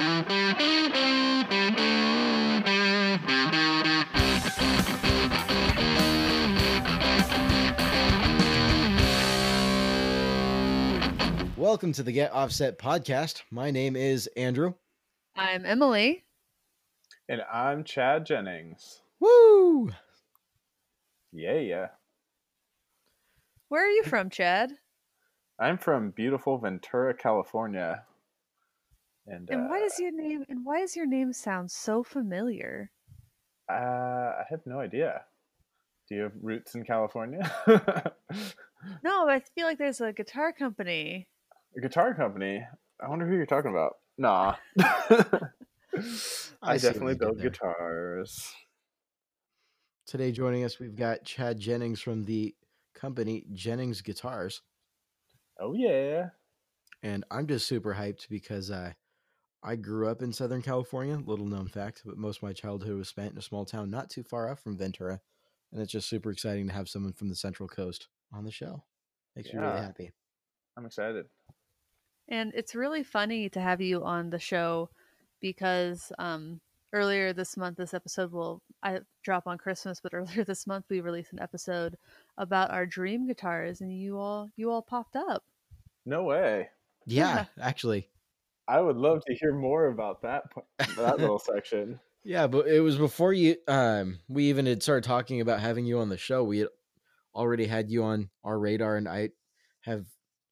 Welcome to the Get Offset podcast. My name is Andrew. I'm Emily. And I'm Chad Jennings. Woo! Yeah, yeah. Where are you from, Chad? I'm from beautiful Ventura, California. And, And why uh, does your name and why does your name sound so familiar? uh, I have no idea. Do you have roots in California? No, I feel like there's a guitar company. A guitar company. I wonder who you're talking about. Nah. I, see what definitely build guitars. Today joining us, we've got Chad Jennings from the company Jennings Guitars. Oh yeah. And I'm just super hyped because uh, I grew up in Southern California, little known fact, but most of my childhood was spent in a small town not too far off from Ventura. And it's just super exciting to have someone from the Central Coast on the show. Makes me really happy. I'm excited. And it's really funny to have you on the show because um, earlier this month, this episode will I drop on Christmas, but earlier this month we released an episode about our dream guitars, and you all you all popped up. No way. Yeah, actually. I would love to hear more about that that little section. Yeah, but it was before you um we even had started talking about having you on the show. We had already had you on our radar and I have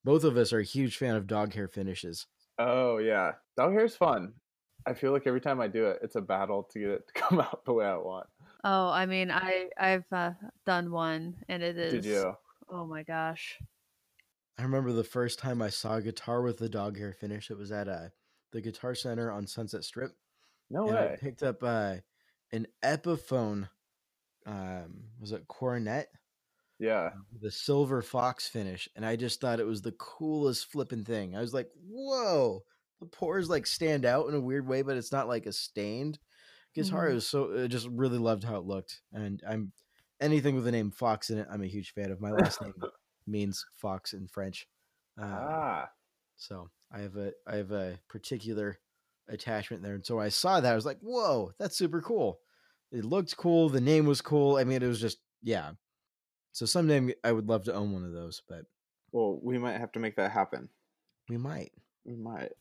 both of us are a huge fan of dog hair finishes. Oh yeah, dog hair is fun. I feel like every time I do it, it's a battle to get it to come out the way I want. Oh, I mean, I I've uh, done one, and it is. Did you? Oh my gosh. I remember the first time I saw a guitar with the dog hair finish. It was at uh the Guitar Center on Sunset Strip. No and I way. picked up uh an Epiphone um was it coronet Yeah. the silver fox finish and i just thought it was the coolest flipping thing i was like whoa the pores like stand out in a weird way but it's not like a stained guitar Mhm. it was so i just really loved how it looked and i'm anything with the name fox in it i'm a huge fan of my last name means fox in french um, Ah. so i have a i have a particular attachment there and so i saw that i was like whoa that's super cool it looked cool the name was cool i mean it was just yeah so someday i would love to own one of those but Well, we might have to make that happen. we might We might.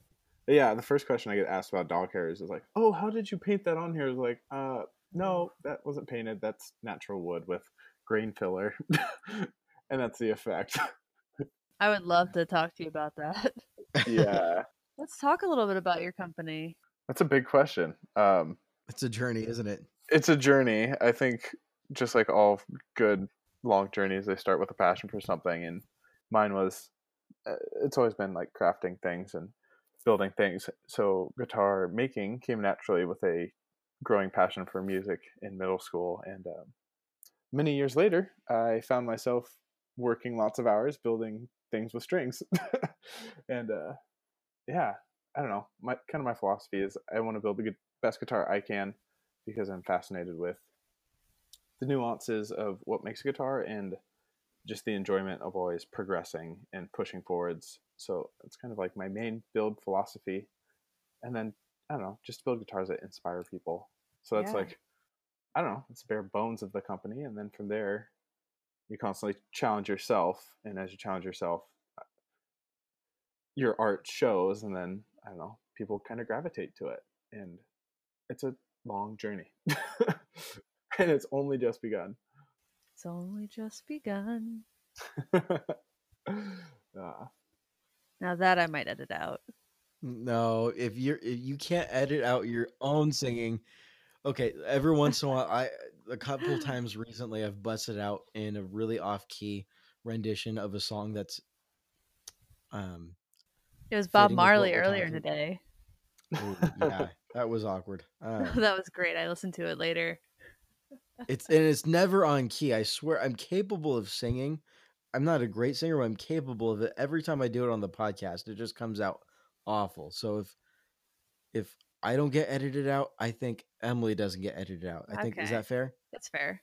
But yeah, the first question I get asked about dog hairs is like, "Oh, how did you paint that on here?" Is like, "Uh, no, that wasn't painted. That's natural wood with grain filler, and that's the effect." I would love to talk to you about that. yeah, Let's talk a little bit about your company. that's a big question. Um, it's a journey isn't it it's a journey. I think just like all good long journeys, they start with a passion for something, and mine was. Uh, it's always been like crafting things and building things. So guitar making came naturally with a growing passion for music in middle school, and um, many years later, I found myself working lots of hours building things with strings, and uh, yeah, I don't know. My kind of my philosophy is I want to build the good, best guitar I can because I'm fascinated with the nuances of what makes a guitar and just the enjoyment of always progressing and pushing forwards. So it's kind of like my main build philosophy. And then I don't know, just build guitars that inspire people. So that's Yeah. like I don't know, it's bare bones of the company and then from there you constantly challenge yourself and as you challenge yourself uh, your art shows and then I don't know, people kind of gravitate to it and it's a long journey. and it's only just begun. It's only just begun. Ah, Now that I might edit out. no if you're if you can't edit out your own singing okay every once in a while i a couple times recently i've busted out in a really off key rendition of a song that's um It was Bob Fitting with what Marley earlier today. ooh, yeah that was awkward um, that was great. I listened to it later. It's and it's never on key. I swear I'm capable of singing. I'm not a great singer, but I'm capable of it. Every time I do it on the podcast, it just comes out awful. So if if I don't get edited out, I think Emily doesn't get edited out. I think is that fair? That's fair.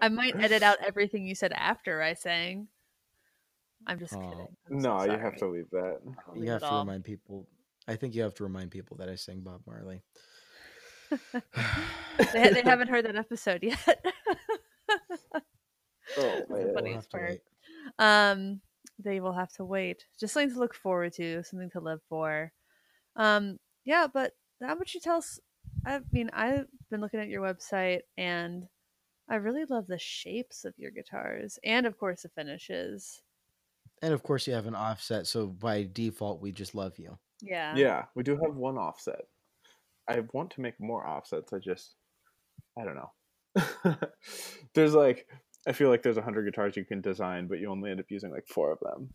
I might edit out everything you said after I sang. I'm just Oh. kidding. I'm so no, you have to leave that. I'll You have to all. remind people I think you have to remind people that I sing Bob Marley. they, they haven't heard that episode yet. Oh, That's the man. We'll funniest have to part. wait. Um, they will have to wait. Just something to look forward to, something to live for. Um, yeah, but how would you tell us? I mean, I've been looking at your website and I really love the shapes of your guitars and, of course, the finishes. And of course, you have an offset, so by default, we just love you. Yeah. Yeah, we do have one offset. I want to make more offsets. I just, I don't know. there's like, I feel like there's a hundred guitars you can design, but you only end up using like four of them.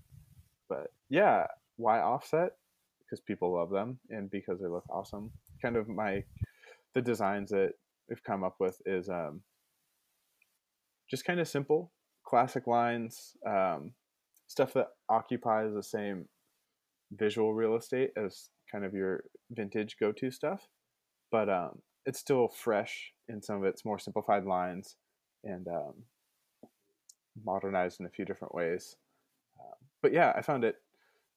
But yeah, why offset? Because people love them and because they look awesome. Kind of my, the designs that we've come up with is um, just kind of simple, classic lines, um, stuff that occupies the same visual real estate as kind of your vintage go-to stuff but um, it's still fresh in some of its more simplified lines and um, modernized in a few different ways um, but yeah i found it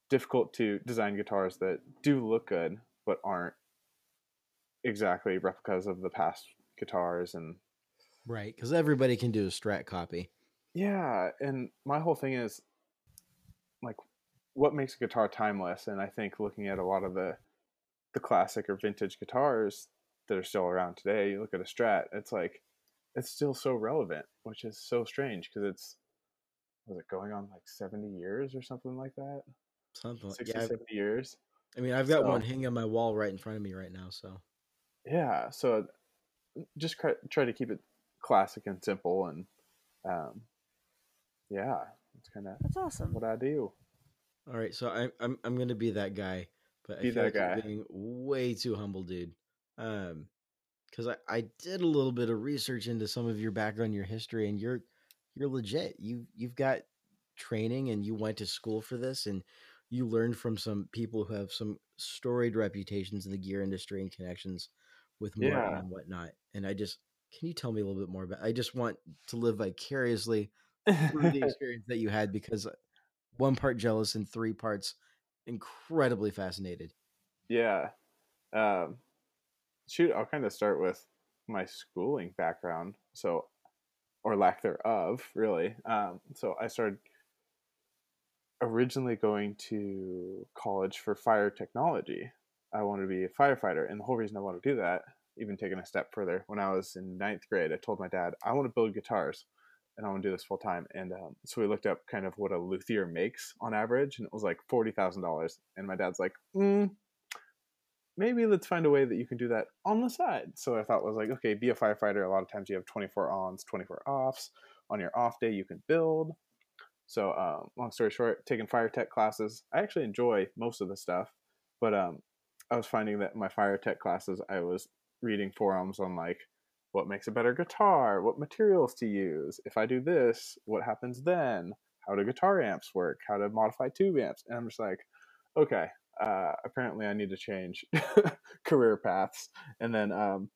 difficult to design guitars that do look good but aren't exactly replicas of the past guitars and Right. Because everybody can do a strat copy. Yeah, and my whole thing is like what makes a guitar timeless and I think looking at a lot of the the classic or vintage guitars that are still around today, you look at a Strat, it's like it's still so relevant, which is so strange because it's was it going on like 70 years or something like that? Something like 60 yeah. 70 years. I mean, I've got one hanging on my wall right in front of me right now. So Yeah, so just try, try to keep it classic and simple and um yeah, it's kind of That's awesome. what I do. all right, so I, I'm I'm gonna be that guy, but Be I feel that like you're guy. being way too humble, dude. Um, because I I did a little bit of research into some of your background, your history, and you're you're legit. You you've got training, and you went to school for this, and you learned from some people who have some storied reputations in the gear industry and connections with Martin Yeah. and whatnot. And I just can you tell me a little bit more about? I just want to live vicariously through the experience that you had because one part jealous and three parts incredibly fascinated. Yeah. Um, shoot, I'll kind of start with my schooling background. So, or lack thereof, really. Um, so, I started originally going to college for fire technology. I wanted to be a firefighter. And the whole reason I wanted to do that, even taking a step further, when I was in ninth grade, I told my dad, I want to build guitars and I want to do this full time. And um, so we looked up kind of what a luthier makes on average, and it was like forty thousand dollars. And my dad's like, mm, maybe let's find a way that you can do that on the side. So I thought was like, okay, be a firefighter. A lot of times you have twenty four ons, twenty four offs. On your off day, you can build. So um, long story short, taking fire tech classes, I actually enjoy most of the stuff, but um, I was finding that my fire tech classes, I was reading forums on like what makes a better guitar, what materials to use. If I do this, what happens then? How do guitar amps work? How to modify tube amps? And I'm just like, okay, uh, apparently I need to change career paths. And then, um,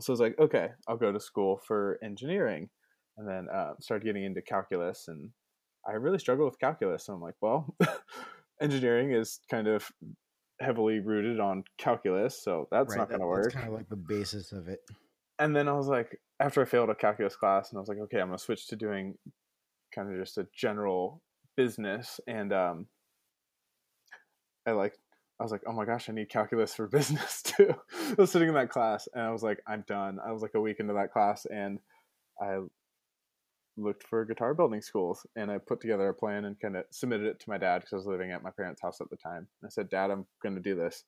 so I was like, okay, I'll go to school for engineering. And then uh, started getting into calculus. And I really struggle with calculus. So I'm like, well, engineering is kind of heavily rooted on calculus. So that's not going to work kind of like the basis of it. and then I was like, after I failed a calculus class, and I was like, okay, I'm gonna switch to doing kind of just a general business. And um, I like, I was like, oh my gosh, I need calculus for business too. I was sitting in that class, and I was like, I'm done. I was like a week into that class, and I looked for guitar building schools, and I put together a plan and kind of submitted it to my dad because I was living at my parents' house at the time. I said, Dad, I'm gonna do this.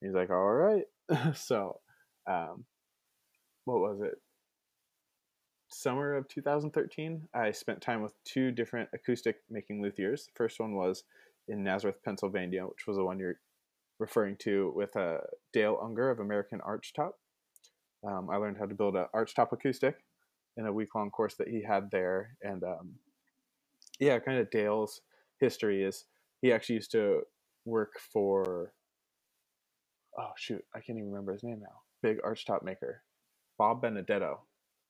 He's like, all right. so. Um, what was it? Summer of 2013, I spent time with two different acoustic making luthiers. The first one was in Nazareth, Pennsylvania, which was the one you're referring to with uh, Dale Unger of American Archtop. Um, I learned how to build an archtop acoustic in a week long course that he had there. And um, yeah, kind of Dale's history is he actually used to work for, oh shoot, I can't even remember his name now. Big archtop maker. Bob Benedetto.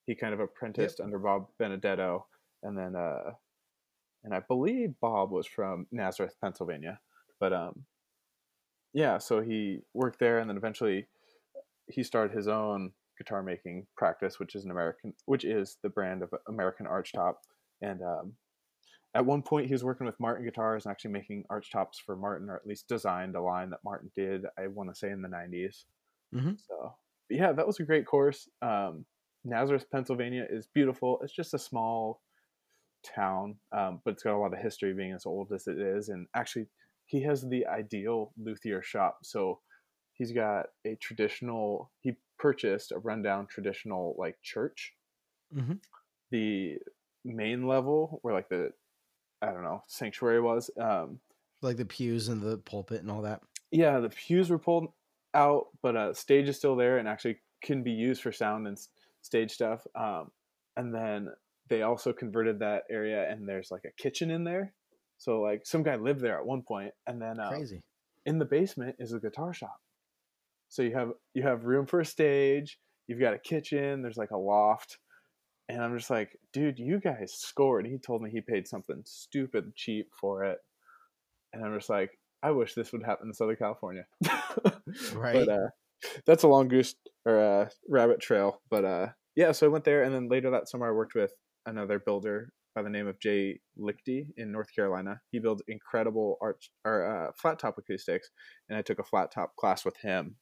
He kind of apprenticed under Bob Benedetto, and then uh, and I believe Bob was from Nazareth, Pennsylvania. But um, yeah, so he worked there, and then eventually he started his own guitar making practice, which is an American, which is the brand of American Archtop. And um, at one point, he was working with Martin Guitars and actually making archtops for Martin, or at least designed a line that Martin did. I want to say in the '90s. Mhm. So, yeah, that was a great course. Um, Nazareth, Pennsylvania, is beautiful. It's just a small town, um, but it's got a lot of history, being as old as it is. And actually, he has the ideal luthier shop. So he's got a traditional. He purchased a rundown traditional like church. Mhm. The main level, where like the I don't know sanctuary was. Um, Like the pews and the pulpit and all that. yeah, the pews were pulled out, but uh, stage is still there and actually can be used for sound and s- stage stuff. Um, and then they also converted that area, and there's like a kitchen in there. So like some guy lived there at one point, and then uh, Crazy. in the basement is a guitar shop. So you have you have room for a stage. You've got a kitchen. There's like a loft, and I'm just like, dude, you guys scored. He told me he paid something stupid cheap for it, and I'm just like, I wish this would happen in Southern California. Right. But uh, that's a long goose or uh, rabbit trail. But uh, yeah, so I went there, and then later that summer I worked with another builder by the name of Jay Lichty in North Carolina. He builds incredible arch or uh, flat top acoustics, and I took a flat top class with him.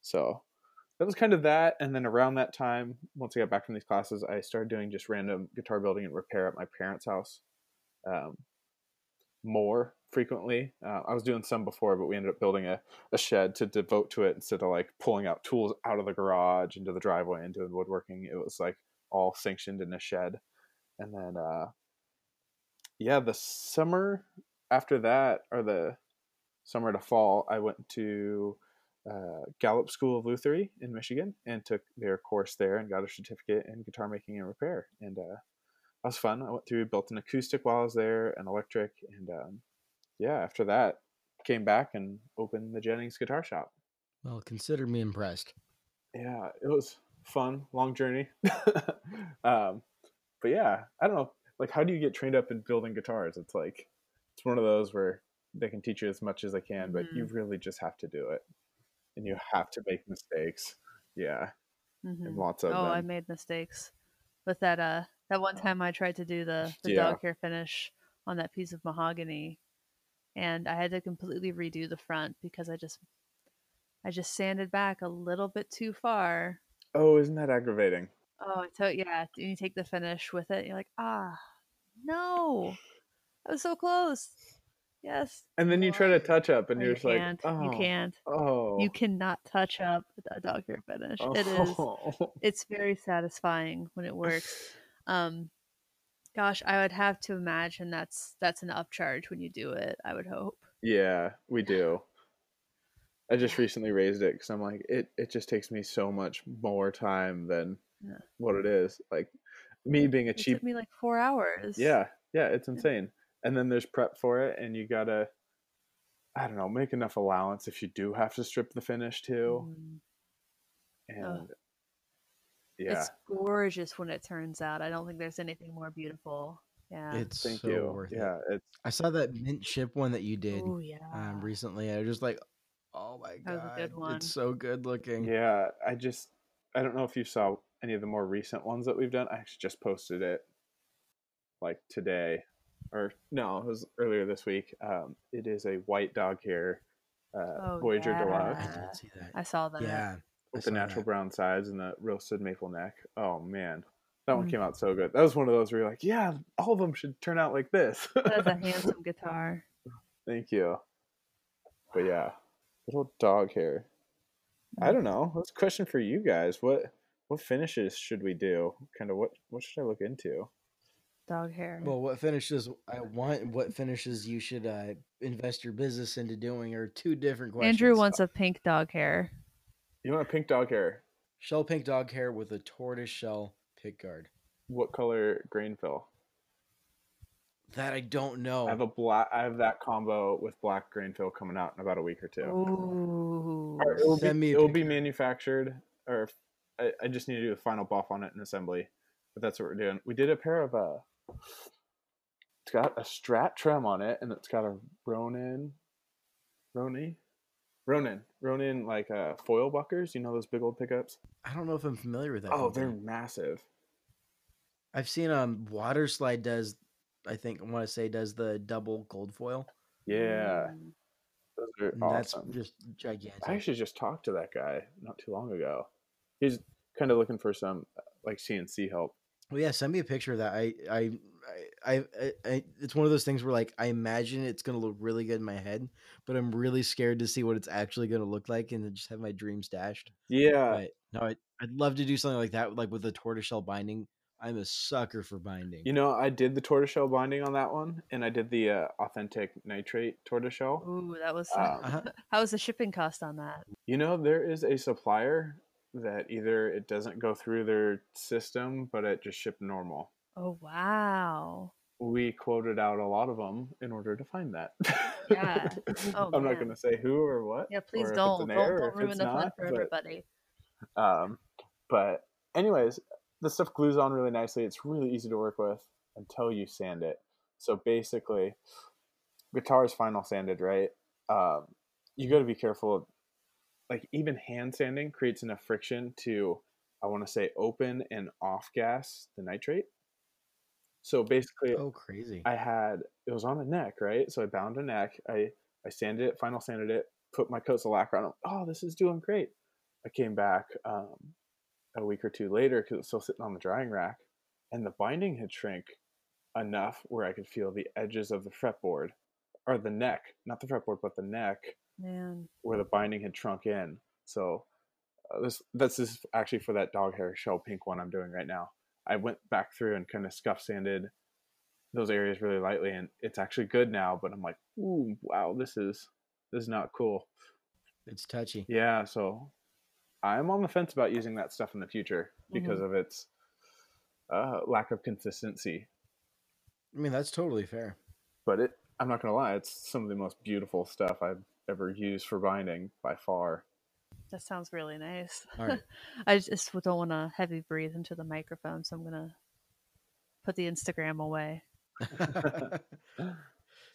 So that was kind of that. And then around that time, once I got back from these classes, I started doing just random guitar building and repair at my parents' house. Um, more frequently. Uh, I was doing some before, but we ended up building a, a shed to devote to it instead of like pulling out tools out of the garage into the driveway and doing woodworking. It was like all sanctioned in a shed. And then, uh, yeah, the summer after that, or the summer to fall, I went to uh, Galloup School of Lutherie in Michigan and took their course there and got a certificate in guitar making and repair. And uh, that was fun. I went through, built an acoustic while I was there, an electric, and um, yeah, after that, came back and opened the Jennings Guitar Shop. Well, consider me impressed. Yeah, it was fun, long journey. um, but yeah, I don't know. Like, how do you get trained up in building guitars? It's like it's one of those where they can teach you as much as they can, but you really just have to do it, and you have to make mistakes. Yeah, Mhm. and lots of Oh, I made mistakes with that. Uh, that one time I tried to do the the Yeah. dog hair finish on that piece of mahogany, and I had to completely redo the front because I just I just sanded back a little bit too far. Oh, isn't that aggravating? Oh, tell yeah, and you take the finish with it. You're like, ah, no, I was so close. Yes, And then you try to touch up, and No, you're you just like, oh, You can't. oh, You cannot touch up a dog hair finish. It is. oh. it's very satisfying when it works. Um, gosh, I would have to imagine that's that's an upcharge when you do it. I would hope. Yeah, we do. I just recently raised it because I'm like, it, it just takes me so much more time than Yeah. what it is. Like me being a It cheap, took me like four hours. yeah, yeah, it's insane. And then there's prep for it, and you gotta, I don't know, make enough allowance if you do have to strip the finish too. Mm, And yeah, It's gorgeous when it turns out. I don't think there's anything more beautiful. Yeah. It's thank so you. worth it. Yeah, it's I saw that mint chip one that you did Oh yeah. um, recently. I was just like, oh my That god, good one. it's so good looking. yeah. I just, I don't know if you saw any of the more recent ones that we've done. I actually just posted it like today, or no, it was earlier this week. Um, it is a white dog hair uh, Oh, Voyager I Deluxe yeah. did see that. I saw that. Yeah, with the natural that. brown sides and the roasted maple neck. Oh man, that one Mm. came out so good. That was one of those where you're like, yeah, all of them should turn out like this. That is a handsome guitar. Thank you. But yeah, little dog hair. I don't know. That's a question for you guys. What what finishes should we do? Kind of what what should I look into? Dog hair. Well, what finishes I want, what finishes you should uh, invest your business into doing are two different questions. Andrew wants a pink dog hair. You want a pink dog hair? shell pink dog hair with a tortoise shell pick guard. What color grain fill? That I don't know. I have a black. I have that combo with black grain fill coming out in about a week or two. Ooh. Or it will Send me be, it will be manufactured, or I, I just need to do a final buff on it in assembly. But that's what we're doing. We did a pair of uh It's got a Strat trim on it, and it's got a Ronin, Roni, Ronin, Ronin, like uh, foil buckers. You know those big old pickups? I don't know if I'm familiar with that. Oh, company. they're massive. I've seen um water slide does I think I want to say does the double gold foil. Yeah, Mm. those are and That's just gigantic. I actually just talked to that guy not too long ago. He's kind of looking for some uh, like CNC help. Well, yeah, send me a picture of that. I, I, I, I, I, it's one of those things where like I imagine it's gonna look really good in my head, but I'm really scared to see what it's actually gonna look like and just have my dreams dashed. Yeah, But no, I, I'd love to do something like that, like with the tortoiseshell binding. I'm a sucker for binding. you know, I did the tortoiseshell binding on that one, and I did the uh, authentic nitrate tortoiseshell. Ooh, that was. Um, Uh-huh. how was the shipping cost on that? You know, there is a supplier that either it doesn't go through their system, but it just shipped normal. Oh wow. We quoted out a lot of them in order to find that. Yeah. Oh, I'm not going to say who or what. Yeah, please or if it's don't don't, don't ruin the fun not, for but- everybody. Um, but anyways, the stuff glues on really nicely. It's really easy to work with until you sand it. So basically, guitar is final sanded, right? Um, you got to be careful. Like even hand sanding creates enough friction to, I want to say, open and off gas the nitrate. So basically, oh, crazy. I had it was on a neck, right? So I bound a neck. I I sanded it, final sanded it, put my coats of lacquer on. it. Oh, this is doing great. I came back um, a week or two later because it was still sitting on the drying rack, and the binding had shrank enough where I could feel the edges of the fretboard, or the neck, not the fretboard, but the neck Man. where the binding had shrunk in. So uh, this this is actually for that dog hair shell pink one I'm doing right now. I went back through and kind of scuff sanded those areas really lightly, and it's actually good now. But I'm like, ooh, wow, this is this is not cool. It's touchy. Yeah, so I'm on the fence about using that stuff in the future because of its uh, lack of consistency. I mean, that's totally fair. But it, I'm not gonna lie, it's some of the most beautiful stuff I've ever used for binding by far. That sounds really nice. All right. I just don't want to heavy breathe into the microphone, so I'm gonna put the Instagram away.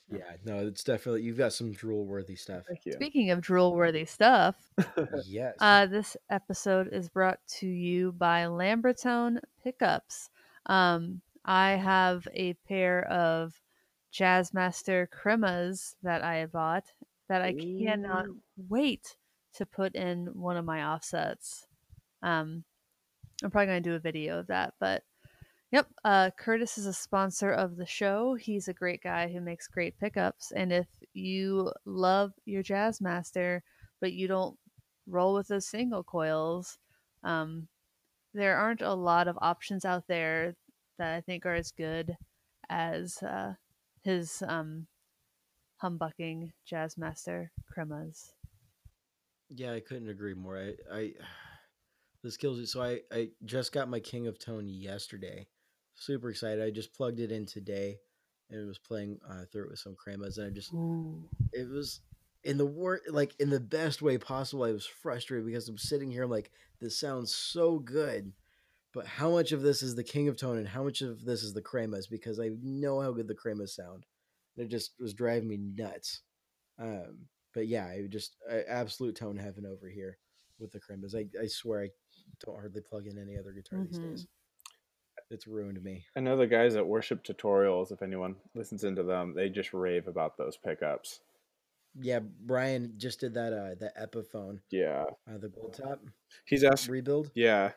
yeah, no, it's definitely you've got some drool worthy stuff. Thank you. Speaking of drool worthy stuff, yes. uh, this episode is brought to you by Lambertone Pickups. Um, I have a pair of Jazzmaster Cremas that I bought that I cannot Ooh. wait to put in one of my offsets. Um, I'm probably going to do a video of that, but yep, uh, Curtis is a sponsor of the show. He's a great guy who makes great pickups. And if you love your jazz master, but you don't roll with those single coils, um, there aren't a lot of options out there that I think are as good as uh, his um, humbucking Jazzmaster cremas. Yeah, I couldn't agree more. I, I this kills skills. So I, I just got my King of Tone yesterday. Super excited. I just plugged it in today, and it was playing uh, through it with some cremas, and I just Ooh. it was in the wor like in the best way possible. I was frustrated because I'm sitting here I'm like this sounds so good, but how much of this is the King of Tone and how much of this is the cremas? Because I know how good the cremas sound. It just was driving me nuts. Um, but yeah, I just I, absolute tone heaven over here with the cremas. I, I swear I don't hardly plug in any other guitar these Mhm. days. It's ruined me. I know the guys at Worship Tutorials, if anyone listens into them, they just rave about those pickups. Yeah, Brian just did that uh that Epiphone, Yeah. uh, the gold top He's asked rebuild. Yeah.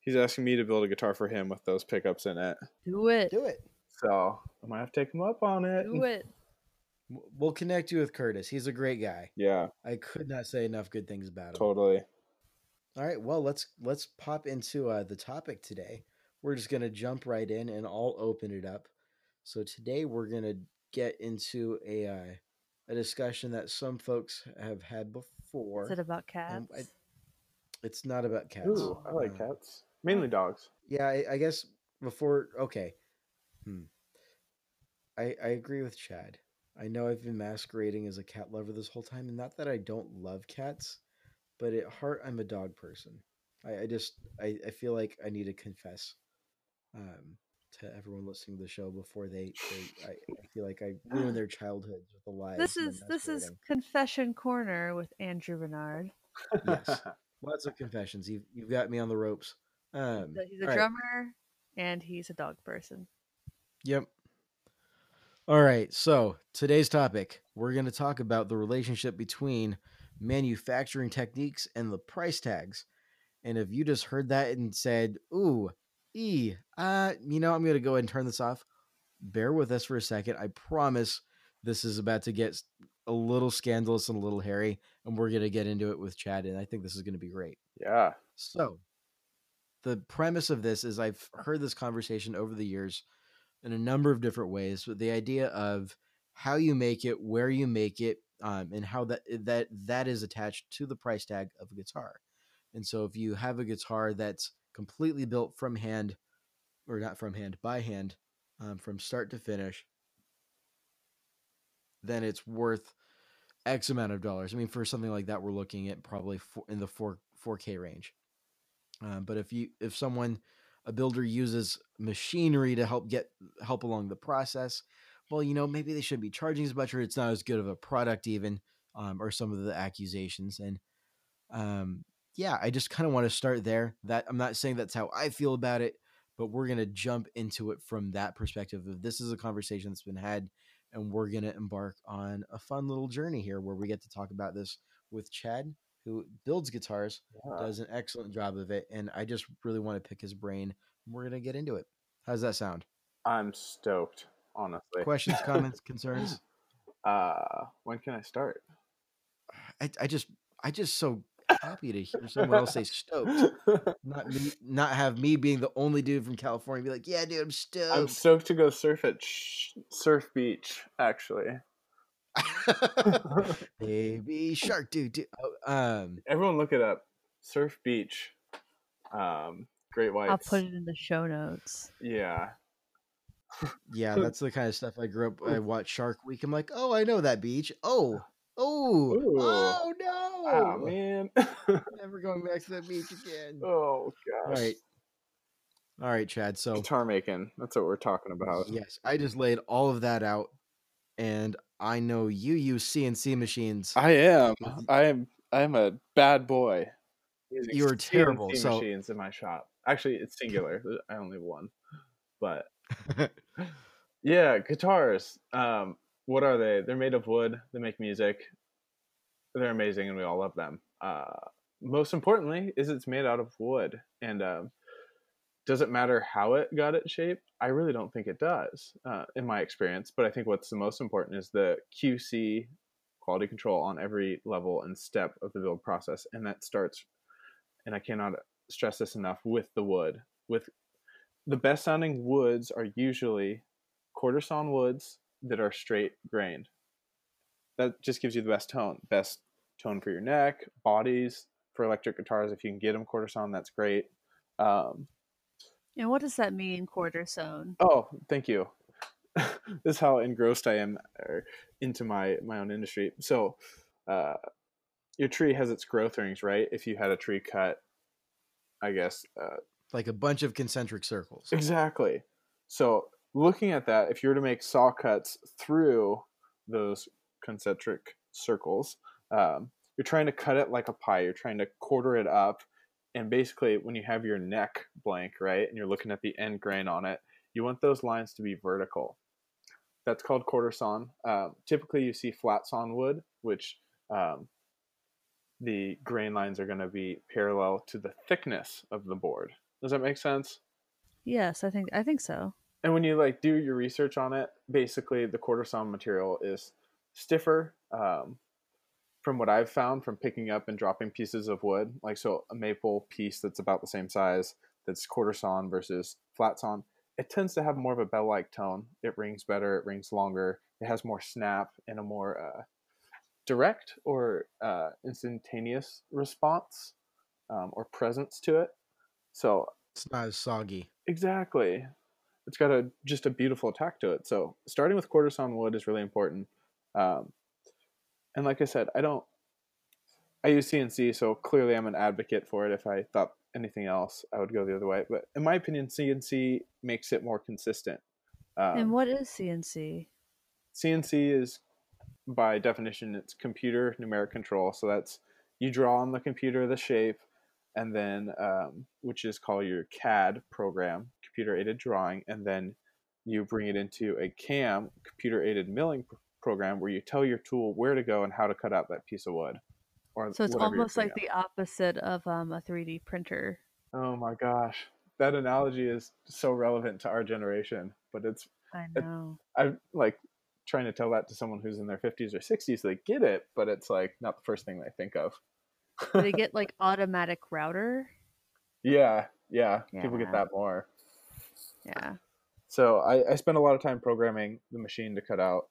He's asking me to build a guitar for him with those pickups in it. Do it. Do it. So I might have to take him up on it. Do it. We'll connect you with Curtis. He's a great guy. Yeah, I could not say enough good things about him. totally. All right, well let's let's pop into uh, the topic today. We're just gonna jump right in and I'll open it up. So today we're gonna get into a uh, a discussion that some folks have had before. Is it about cats? Um, I- It's not about cats. Ooh, I like Uh, cats. Mainly dogs. Yeah, I, I guess before. Okay. Hmm. I I agree with Chad. I know I've been masquerading as a cat lover this whole time, and not that I don't love cats, but at heart I'm a dog person. I, I just I, I feel like I need to confess. Um, to everyone listening to the show before they. they I, I feel like I ruined their childhoods with the lies. This is this is confession corner with Andrew Renard. Yes. lots of confessions. You've you've got me on the ropes. Um, that he's a right. drummer and he's a dog person. Yep. All right. So today's topic, we're going to talk about the relationship between manufacturing techniques and the price tags. And if you just heard that and said, "Ooh, e, uh, you know, I'm going to go ahead and turn this off," bear with us for a second. I promise this is about to get a little scandalous and a little hairy, and we're going to get into it with Chad. And I think this is going to be great. yeah. So, the premise of this is I've heard this conversation over the years in a number of different ways, but the idea of how you make it, where you make it, um, and how that that that is attached to the price tag of a guitar. And so, if you have a guitar that's completely built from hand, or not from hand, by hand, um, from start to finish, then it's worth X amount of dollars. I mean, for something like that, we're looking at probably four, in the four four K range. Um, but if you if someone a builder uses machinery to help get help along the process, well, you know maybe they shouldn't be charging as much, or it's not as good of a product even, um, or some of the accusations. And um, yeah, I just kind of want to start there. That I'm not saying that's how I feel about it, but we're gonna jump into it from that perspective. Of this is a conversation that's been had, and we're gonna embark on a fun little journey here where we get to talk about this with Chad, who builds guitars Yeah. does an excellent job of it, and I just really want to pick his brain. We're gonna get into it. How's that sound? I'm stoked, honestly. Questions, comments, concerns? Uh, when can I start? I, I just, I just so happy to hear someone else say stoked, not me, not have me being the only dude from California be like, yeah, dude, I'm stoked. I'm stoked to go surf at Sh- Surf Beach. Actually, Baby shark, dude. dude. Oh, um, everyone look it up. Surf Beach. Um, Great Whites. I'll put it in the show notes. Yeah. yeah, that's the kind of stuff I grew up. I watched Shark Week. I'm like, oh, I know that beach. Oh, oh, Ooh. oh no! Oh man. Never going back to that beach again. oh All gosh. right. All right, Chad. So Guitar making. That's what we're talking about. yes, I just laid all of that out, and I know you use CNC machines. I am. I am. I am a bad boy. You are terrible, CNC so- machines in my shop. Actually, it's singular. I only have one. But yeah, guitars. Um, what are they? They're made of wood. They make music. They're amazing, and we all love them. Uh, most importantly, is it's made out of wood, and um, does it matter how it got its shape? I really don't think it does, uh, in my experience. But I think what's the most important is the QC quality control on every level and step of the build process, and that starts. And I cannot stress this enough with the wood. With the best sounding woods are usually quarter sawn woods that are straight grained. That just gives you the best tone. Best tone for your neck, bodies for electric guitars. If you can get them quarter sawn, that's great. Um, And what does that mean, quarter sawn? oh, thank you. this is how engrossed I am er, into my my own industry. So, uh, your tree has its growth rings, right? If you had a tree cut, I guess uh, like a bunch of concentric circles. Exactly. So looking at that, if you were to make saw cuts through those concentric circles, um, you're trying to cut it like a pie. You're trying to quarter it up, and basically, when you have your neck blank, right, and you're looking at the end grain on it, you want those lines to be vertical. That's called quarter sawn. Um, typically, you see flat sawn wood, which um, the grain lines are going to be parallel to the thickness of the board. Does that make sense? Yes, I think I think so. and when you like do your research on it basically the quarter sawn material is stiffer um, from what i've found from picking up and dropping pieces of wood like so a maple piece that's about the same size that's quarter sawn versus flat sawn it tends to have more of a bell-like tone it rings better it rings longer it has more snap and a more uh, direct or uh, instantaneous response um, or presence to it so It's not as soggy. Exactly. It's got a just a beautiful attack to it. So starting with quarter sawn wood is really important. Um, and like I said, I don't. I use CNC, so clearly I'm an advocate for it. If I thought anything else, I would go the other way. But in my opinion, CNC makes it more consistent. Um, and what is CNC? CNC is, by definition, it's computer numeric control. So that's you draw on the computer the shape, and then um, which is called your CAD program, computer aided drawing, and then you bring it into a CAM, computer aided milling program, where you tell your tool where to go and how to cut out that piece of wood. Or So it's almost like cutting the opposite of um, a 3D printer. Oh my gosh, that analogy is so relevant to our generation, but it's I It- know. I like trying to tell that to someone who's in their 50s or 60s. They get it, but it's like not the first thing they think of. They get like automatic router? Yeah, yeah, people get that more. Yeah. So I, I spend a lot of time programming the machine to cut out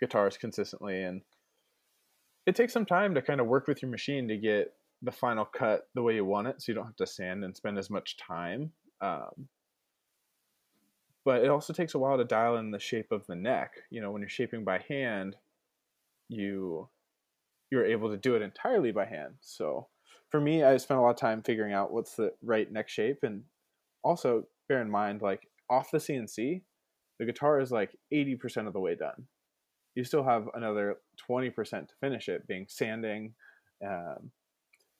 guitars consistently, and it takes some time to kind of work with your machine to get the final cut the way you want it, so you don't have to sand and spend as much time. Um, but it also takes a while to dial in the shape of the neck. You know, when you're shaping by hand, you you're able to do it entirely by hand. So for me, I spent a lot of time figuring out what's the right neck shape, and also bear in mind, like off the CNC, the guitar is like 80% of the way done. You still have another 20% to finish it, being sanding, um,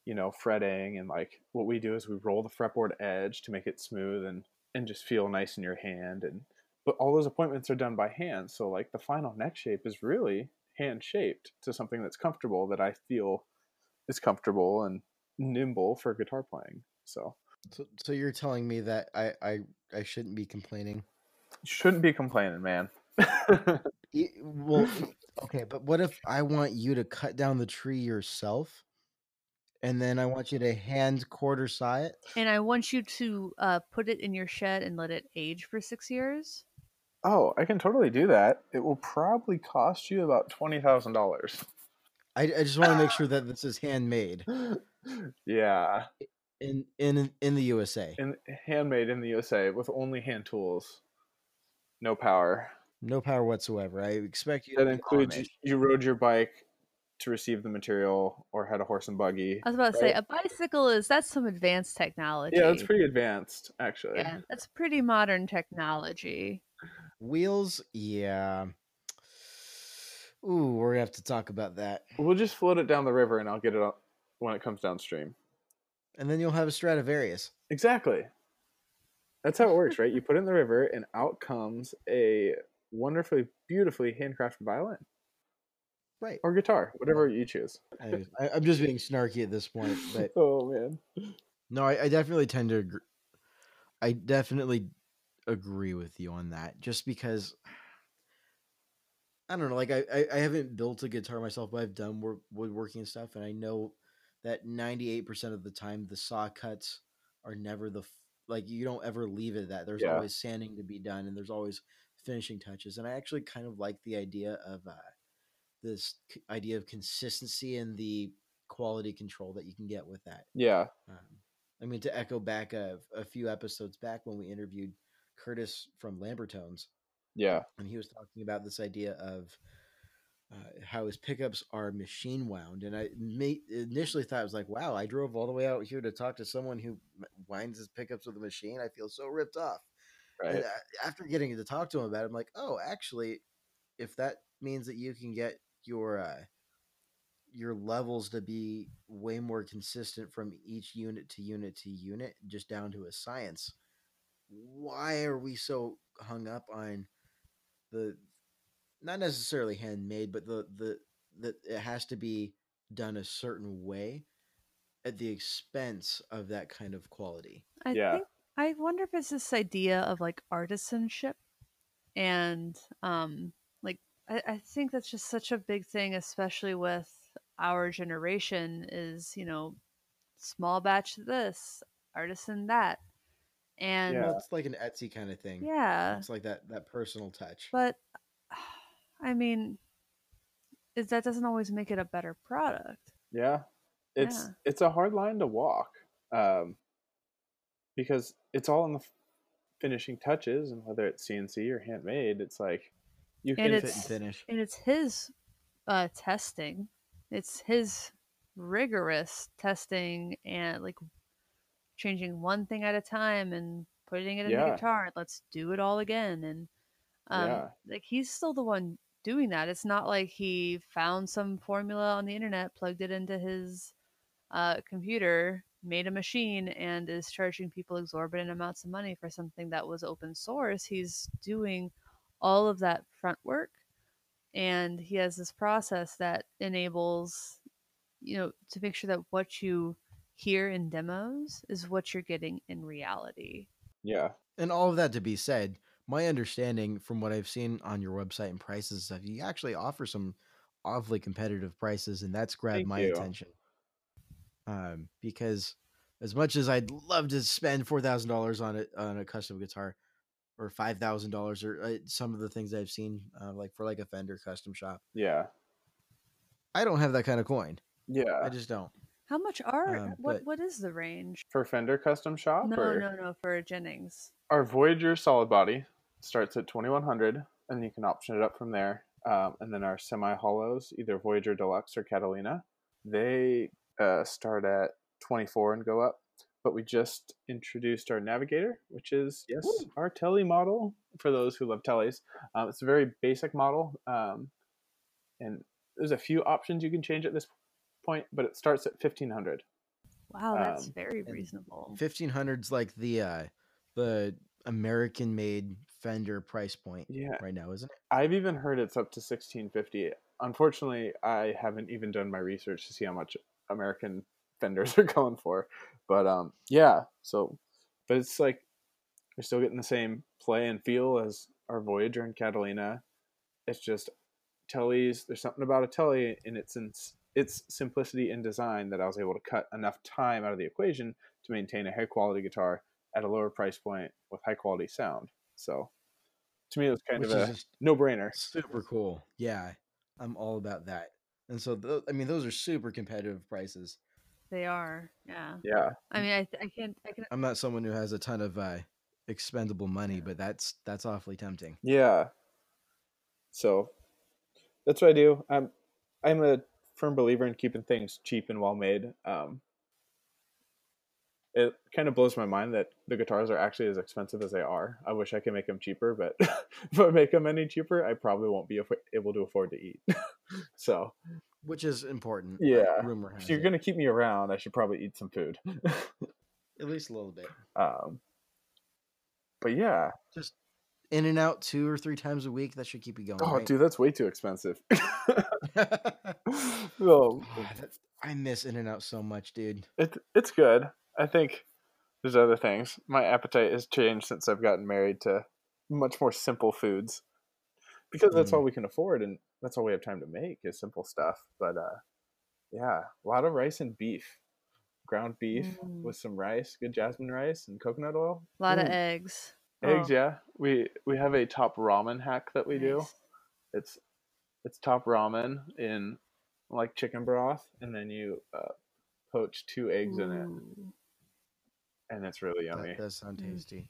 you know, fretting, and like what we do is we roll the fretboard edge to make it smooth and and just feel nice in your hand. And but all those appointments are done by hand, so like the final neck shape is really hand shaped to something that's comfortable that I feel is comfortable and nimble for guitar playing. So So, so you're telling me that I, I, I shouldn't be complaining? you shouldn't be complaining, man. E- Well, okay, but what if I want you to cut down the tree yourself, and then I want you to hand quarter saw it? And I want you to uh, put it in your shed and let it age for six years. Oh, I can totally do that. It will probably cost you about twenty thousand dollars. I, I just want to make sure that this is handmade yeah, in in in the USA. and handmade in the USA with only hand tools, no power. No power whatsoever. I expect you. to That includes you, you rode your bike to receive the material, or had a horse and buggy. I was about to say a bicycle is that's some advanced technology. Yeah, that's pretty advanced, actually. Yeah, that's pretty modern technology. wheels. Yeah. Ooh, we're gonna have to talk about that, We'll just float it down the river, and I'll get it up when it comes downstream. and then you'll have a Stradivarius. Exactly. That's how it works, right? You put it in the river, and out comes a wonderfully, beautifully handcrafted violin Right. or guitar, whatever you choose. I, I'm just being snarky at this point, but Oh man. no, I, I definitely tend to agree. I definitely agree with you on that, just because I don't know. Like I, I, I haven't built a guitar myself, but I've done work, woodworking and stuff, and I know that 98% of the time the saw cuts are never the like you don't ever leave it at that. There's Yeah. always sanding to be done, and there's always finishing touches. And I actually kind of like the idea of uh, this c- idea of consistency and the quality control that you can get with that. Yeah. Um, I mean, to echo back a, a few episodes back when we interviewed Curtis from Lambertones, Yeah. and he was talking about this idea of uh, how his pickups are machine wound. And I ma- initially thought I was like, wow, I drove all the way out here to talk to someone who winds his pickups with a machine. I feel so ripped off. Right. And after getting to talk to him about it, I'm like, oh, actually, if that means that you can get your uh, your levels to be way more consistent from each unit to unit to unit, just down to a science, why are we so hung up on the not necessarily handmade, but the the that it has to be done a certain way at the expense of that kind of quality? I Yeah. think I wonder if it's this idea of like artisanship and um like I, I think that's just such a big thing, especially with our generation, is you know, small batch this, artisan that. And Yeah. Well, it's like an Etsy kind of thing. yeah, It's like that that personal touch. but I mean, is that doesn't always make it a better product. Yeah. It's Yeah. it's a hard line to walk. Um because it's all in the finishing touches and whether it's CNC or handmade, it's like you And can Fit it's- and finish. and it's his uh testing it's his rigorous testing and like changing one thing at a time and putting it in the Yeah. guitar. Let's do it all again. And um, Yeah. like he's still the one doing that. It's not like he found some formula on the internet, plugged it into his uh, computer, made a machine, and is charging people exorbitant amounts of money for something that was open source. He's doing all of that front work, and he has this process that enables, you know, to make sure that what you hear in demos is what you're getting in reality. Yeah. And all of that to be said, my understanding from what I've seen on your website and prices and stuff, you actually offer some awfully competitive prices, and that's grabbed Thank my you. attention. Um, because as much as I'd love to spend four thousand dollars on it on a custom guitar, or five thousand dollars, or uh, some of the things I've seen, uh, like for like a Fender custom shop, Yeah. I don't have that kind of coin. Yeah. I just don't. How much are Um, what? but- What is the range? For Fender Custom Shop? No, or? no, no. For Jennings. Our Voyager solid body starts at 2100 and you can option it up from there. Um, and then our semi hollows, either Voyager Deluxe or Catalina, they uh, start at 24 and go up. But we just introduced our Navigator, which is, yes, Woo. our Tele model for those who love Teles. Um, it's a very basic model. Um, and there's a few options you can change at this point, but it starts at 1500 Wow, that's Um, very and reasonable. Fifteen hundreds like the uh, the American made Fender price point Yeah. right now, isn't it? I've even heard it's up to 1650. Unfortunately, I haven't even done my research to see how much American Fenders are going for. But um yeah, so but it's like we're still getting the same play and feel as our Voyager and Catalina. It's just Tele's there's something about a Tele in its ins- its simplicity in design that I was able to cut enough time out of the equation to maintain a high quality guitar at a lower price point with high quality sound. So to me it was kind Which of a no brainer. super cool. Yeah, I'm all about that. And so, th- I mean, those are super competitive prices. They are. Yeah. Yeah. I mean, I, th- I can't. I can. I'm not someone who has a ton of uh, expendable money, but that's that's awfully tempting. Yeah. So that's what I do. I'm I'm a firm believer in keeping things cheap and well made. Um, it kind of blows my mind that the guitars are actually as expensive as they are. I wish I could make them cheaper, but if I make them any cheaper, I probably won't be able to afford to eat. so Which is important. Yeah. rumor if you're it. gonna keep me around, I should probably eat some food. at least a little bit. um, but yeah, Just in and out two or three times a week. That should keep you going. oh right? dude, that's way too expensive. Well, I miss In-N-Out so much, dude. it it's good. I think there's other things. My appetite has changed since I've gotten married to much more simple foods because that's Mm. all we can afford and that's all we have time to make is simple stuff. But uh, yeah, a lot of rice and beef, ground beef Mm. with some rice, good jasmine rice and coconut oil. A lot of eggs. Eggs, Oh, yeah. We we have a top ramen hack that we do. It's it's top ramen in like chicken broth, and then you uh, poach two eggs in it, and it's really yummy. That does sound Mm. tasty.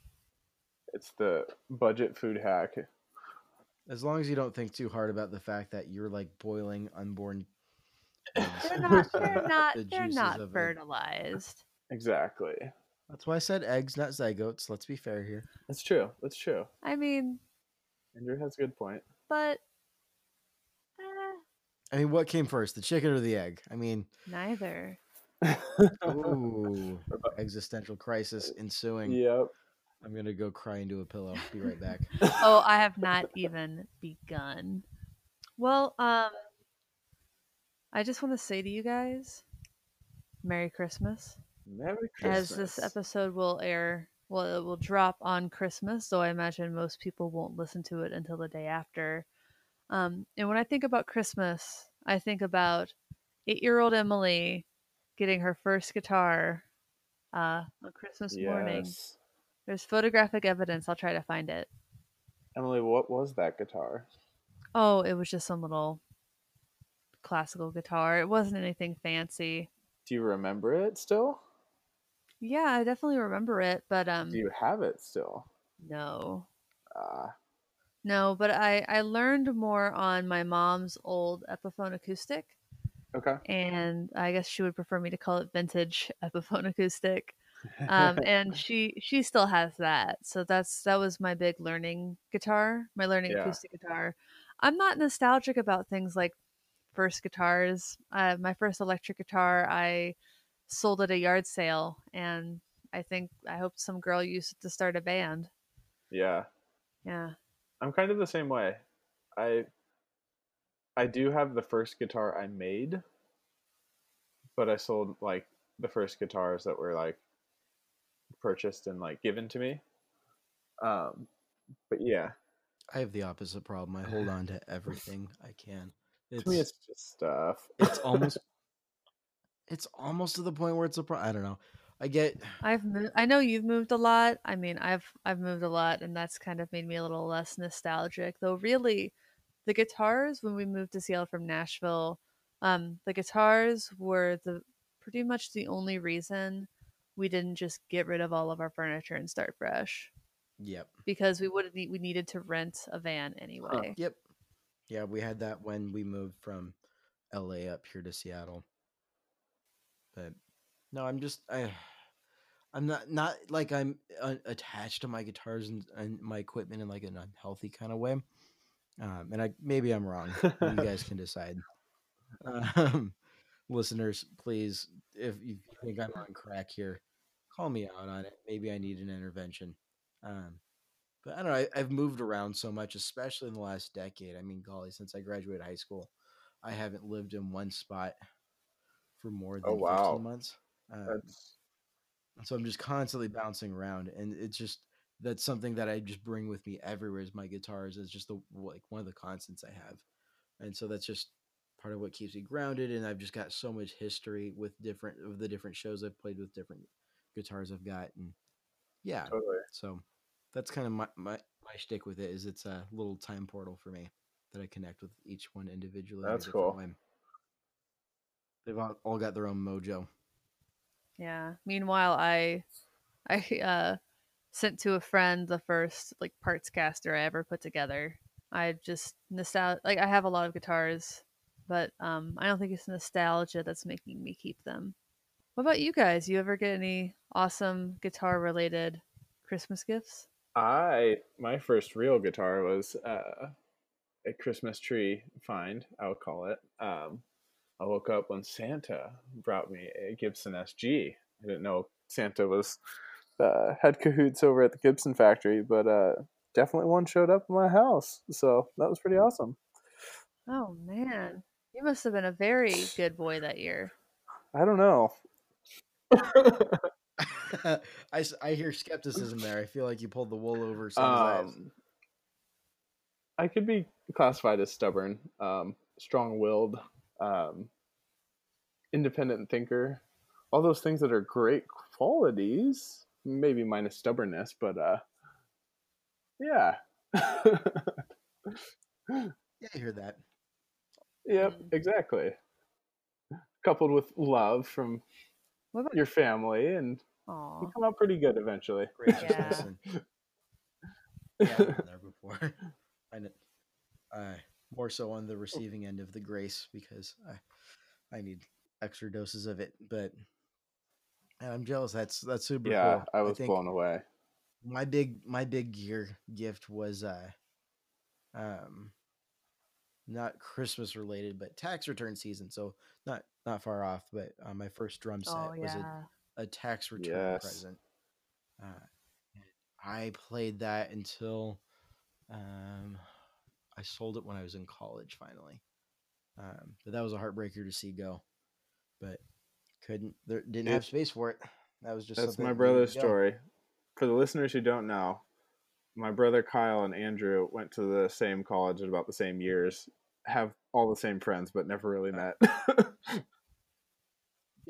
It's the budget food hack. As long as you don't think too hard about the fact that you're like boiling unborn. They're not. They're not. the They're not of a- fertilized. Exactly. That's why I said eggs, not zygotes. Let's be fair here. That's true. That's true. I mean, Andrew has a good point. but eh, I mean, what came first, the chicken or the egg? I mean, neither. ooh, existential crisis ensuing. yep. I'm gonna go cry into a pillow. Be right back. Oh, I have not even begun. Well, um, I just want to say to you guys, Merry Christmas. Merry Christmas. As this episode will air, well, it will drop on Christmas, so I imagine most people won't listen to it until the day after. Um, and when I think about Christmas, I think about eight-year-old Emily getting her first guitar uh, on Christmas morning. There's photographic evidence. I'll try to find it. Emily, what was that guitar? Oh, it was just some little classical guitar. It wasn't anything fancy. Do you remember it still? Yeah, I definitely remember it, but um Do you have it still? no. Ah, No, but I I learned more on my mom's old Epiphone acoustic okay. and I guess she would prefer me to call it vintage Epiphone acoustic. Um, and she she still has that. So that's that was my big learning guitar, my learning Yeah. acoustic guitar. I'm not nostalgic about things like first guitars. Uh, my first electric guitar, I sold at a yard sale, and I think I hope some girl used it to start a band. yeah. Yeah. I'm kind of the same way. I I do have the first guitar I made, but I sold like the first guitars that were like purchased and like given to me. Um but yeah, I have the opposite problem. I hold on to everything I can. It's to me it's just stuff. it's almost it's almost to the point where it's a pro- I don't know. I get I've moved. I know you've moved a lot. I mean, I've I've moved a lot, and that's kind of made me a little less nostalgic. Though, really, the guitars when we moved to Seattle from Nashville, um, the guitars were the pretty much the only reason we didn't just get rid of all of our furniture and start fresh yep. because we would we needed to rent a van anyway. Yep. Yeah, we had that when we moved from LA up here to Seattle. But no, I'm just I I'm not not like I'm uh, attached to my guitars and, and my equipment in like an unhealthy kind of way. Um, and I maybe I'm wrong. you guys can decide. Um, listeners, please, if you think I'm on crack here, call me out on it. Maybe I need an intervention. Um, but I don't know. I, I've moved around so much, especially in the last decade. I mean, golly, since I graduated high school, I haven't lived in one spot for more than Oh, wow. 15 months. Um, so I'm just constantly bouncing around, and it's just that's something that I just bring with me everywhere. Is my guitars is just the like one of the constants I have, and so that's just part of what keeps me grounded. And I've just got so much history with different of the different shows I've played with different guitars I've got, and yeah, totally. so that's kind of my my my shtick with it. Is it's a little time portal for me that I connect with each one individually. That's cool. way. They've all, all got their own mojo. Yeah. Meanwhile, I I uh sent to a friend the first like parts caster I ever put together. I just nostalgia like I have a lot of guitars, but um I don't think it's nostalgia that's making me keep them. What about you guys? You ever get any awesome guitar related Christmas gifts? I my first real guitar was uh, a Christmas tree find. I would call it. Um, I woke up when Santa brought me a Gibson SG. I didn't know Santa was uh, had cahoots over at the Gibson factory, but uh, definitely one showed up in my house. So that was pretty awesome. Oh man. You must have been a very good boy that year. I don't know. I, I hear skepticism there. I feel like you pulled the wool over eyes. um, I could be classified as stubborn, um, strong-willed, um, independent thinker. All those things that are great qualities, maybe minus stubbornness, but uh, yeah, Yeah, I hear that. yep, Mm. exactly. Coupled with love from What about your family, and Aw. you come out pretty good eventually. Graciousness Yeah. and yeah, I've been there before. I kn- uh, more so on the receiving end of the grace because I I need extra doses of it. But and I'm jealous. That's that's super yeah, cool. I was think blown away. my big my big gear gift was uh um not Christmas related, but tax return season. So not not far off. But uh, my first drum set Oh was a a tax return Yes. present. Uh, I played that until um, I sold it when I was in college. Finally, um, but that was a heartbreaker to see go. But couldn't there didn't have space for it. That was just That's something my brother's story. For the listeners who don't know, my brother Kyle and Andrew went to the same college at about the same years, have all the same friends, but never really met.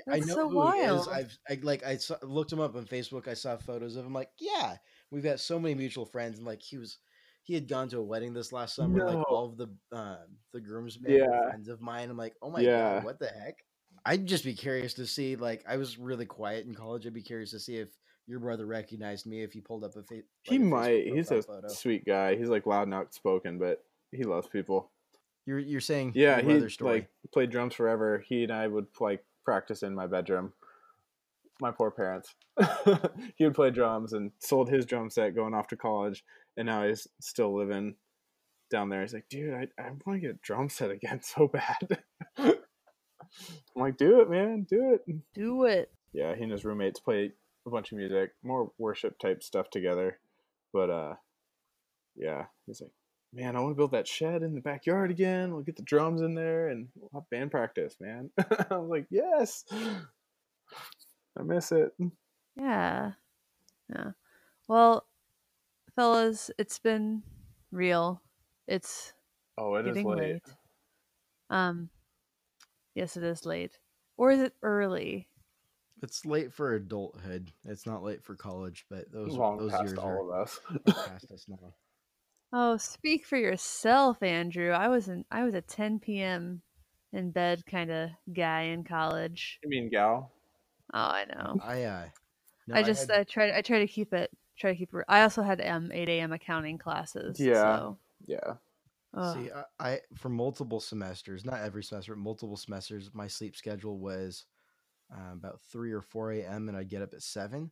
Yeah, I know so who he is. I've I, like I saw, looked him up on Facebook. I saw photos of him. Like, yeah, we've got so many mutual friends, and like he was, he had gone to a wedding this last summer. No. Like all of the uh, the groomsmen Yeah. friends of mine. I'm like, oh my Yeah. god, what the heck? I'd just be curious to see. Like, I was really quiet in college. I'd be curious to see if your brother recognized me if he pulled up a fa- like he a might. He's a photo. sweet guy. He's like loud and outspoken, but he loves people. You're you're saying Yeah, your he brother's story. like played drums forever. He and I would like practice in my bedroom. my poor parents. he would play drums and sold his drum set going off to college, and now he's still living down there. He's like, dude, I, I want to get a drum set again so bad. I'm like, do it, man, do it. Do it. Yeah, he and his roommates play a bunch of music, more worship type stuff together. But uh, yeah, he's like, man, I want to build that shed in the backyard again. We'll get the drums in there and we'll have band practice, man. I was like, yes, I miss it. Yeah. Yeah. Well, fellas, it's been real. It's Oh, it is late. late. Um, yes, it is late. Or is it early? It's late for adulthood. It's not late for college, but those Long those past years all are of us. past us now. Oh, speak for yourself, Andrew. I was in I was a 10 p.m. in bed kind of guy in college. you mean gal? Oh, I know. I uh, no, I just had- I try I try to keep it try to keep it. I also had um 8 a.m. accounting classes. Yeah. So, Yeah. ugh. See, I, I for multiple semesters, not every semester, but multiple semesters, my sleep schedule was uh, about three or four a.m. and I'd get up at seven,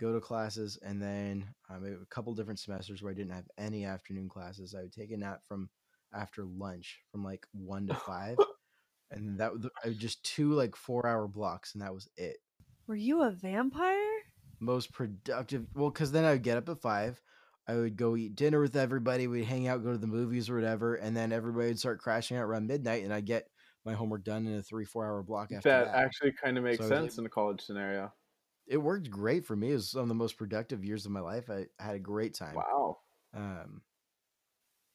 go to classes, and then um, a couple different semesters where I didn't have any afternoon classes. I would take a nap from after lunch from like one to five, and that was just two like four hour blocks, and that was it. Were you a vampire? most productive well because then i would get up at five i would go eat dinner with everybody we'd hang out go to the movies or whatever and then everybody would start crashing out around midnight and i'd get my homework done in a three four hour block after That that, actually kind of makes So I was sense in a college scenario. it worked great for me it was some of the most productive years of my life i, I had a great time Wow. um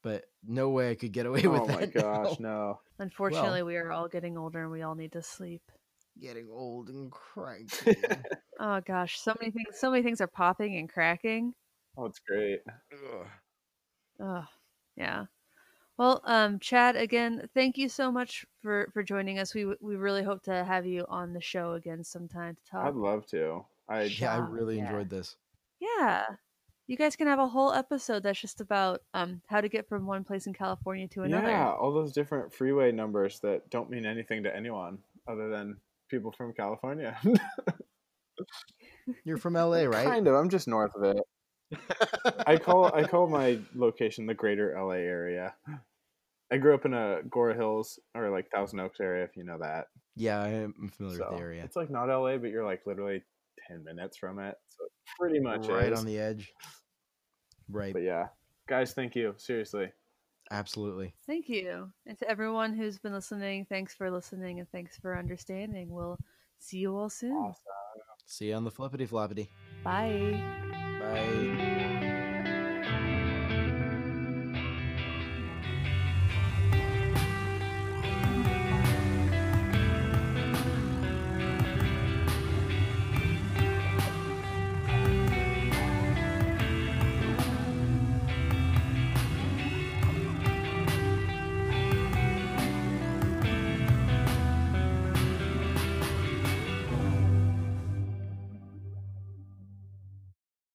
but no way i could get away with it. Oh my that gosh, now. no. Unfortunately, we are all getting older and we all need to sleep. getting old and cranky Oh gosh, so many things so many things are popping and cracking. Oh, it's great. Ugh. Oh, yeah. Well, um, Chad, again, thank you so much for for joining us. We we really hope to have you on the show again sometime to talk. I'd love to. I yeah i really yeah. enjoyed this Yeah. You guys can have a whole episode that's just about um how to get from one place in California to another. yeah, all those different freeway numbers that don't mean anything to anyone other than people from California. you're from la right Kind of. I'm just north of it. I call I call my location the Greater LA area. I grew up in Agoura Hills or like Thousand Oaks area, if you know that. yeah i am familiar So with the area it's like not LA, but you're like literally ten minutes from it. So it pretty much right is. on the edge right But yeah, guys, thank you. Seriously. absolutely Thank you. And to everyone who's been listening, thanks for listening and thanks for understanding. We'll see you all soon. Awesome. see you on the flippity floppity Bye. bye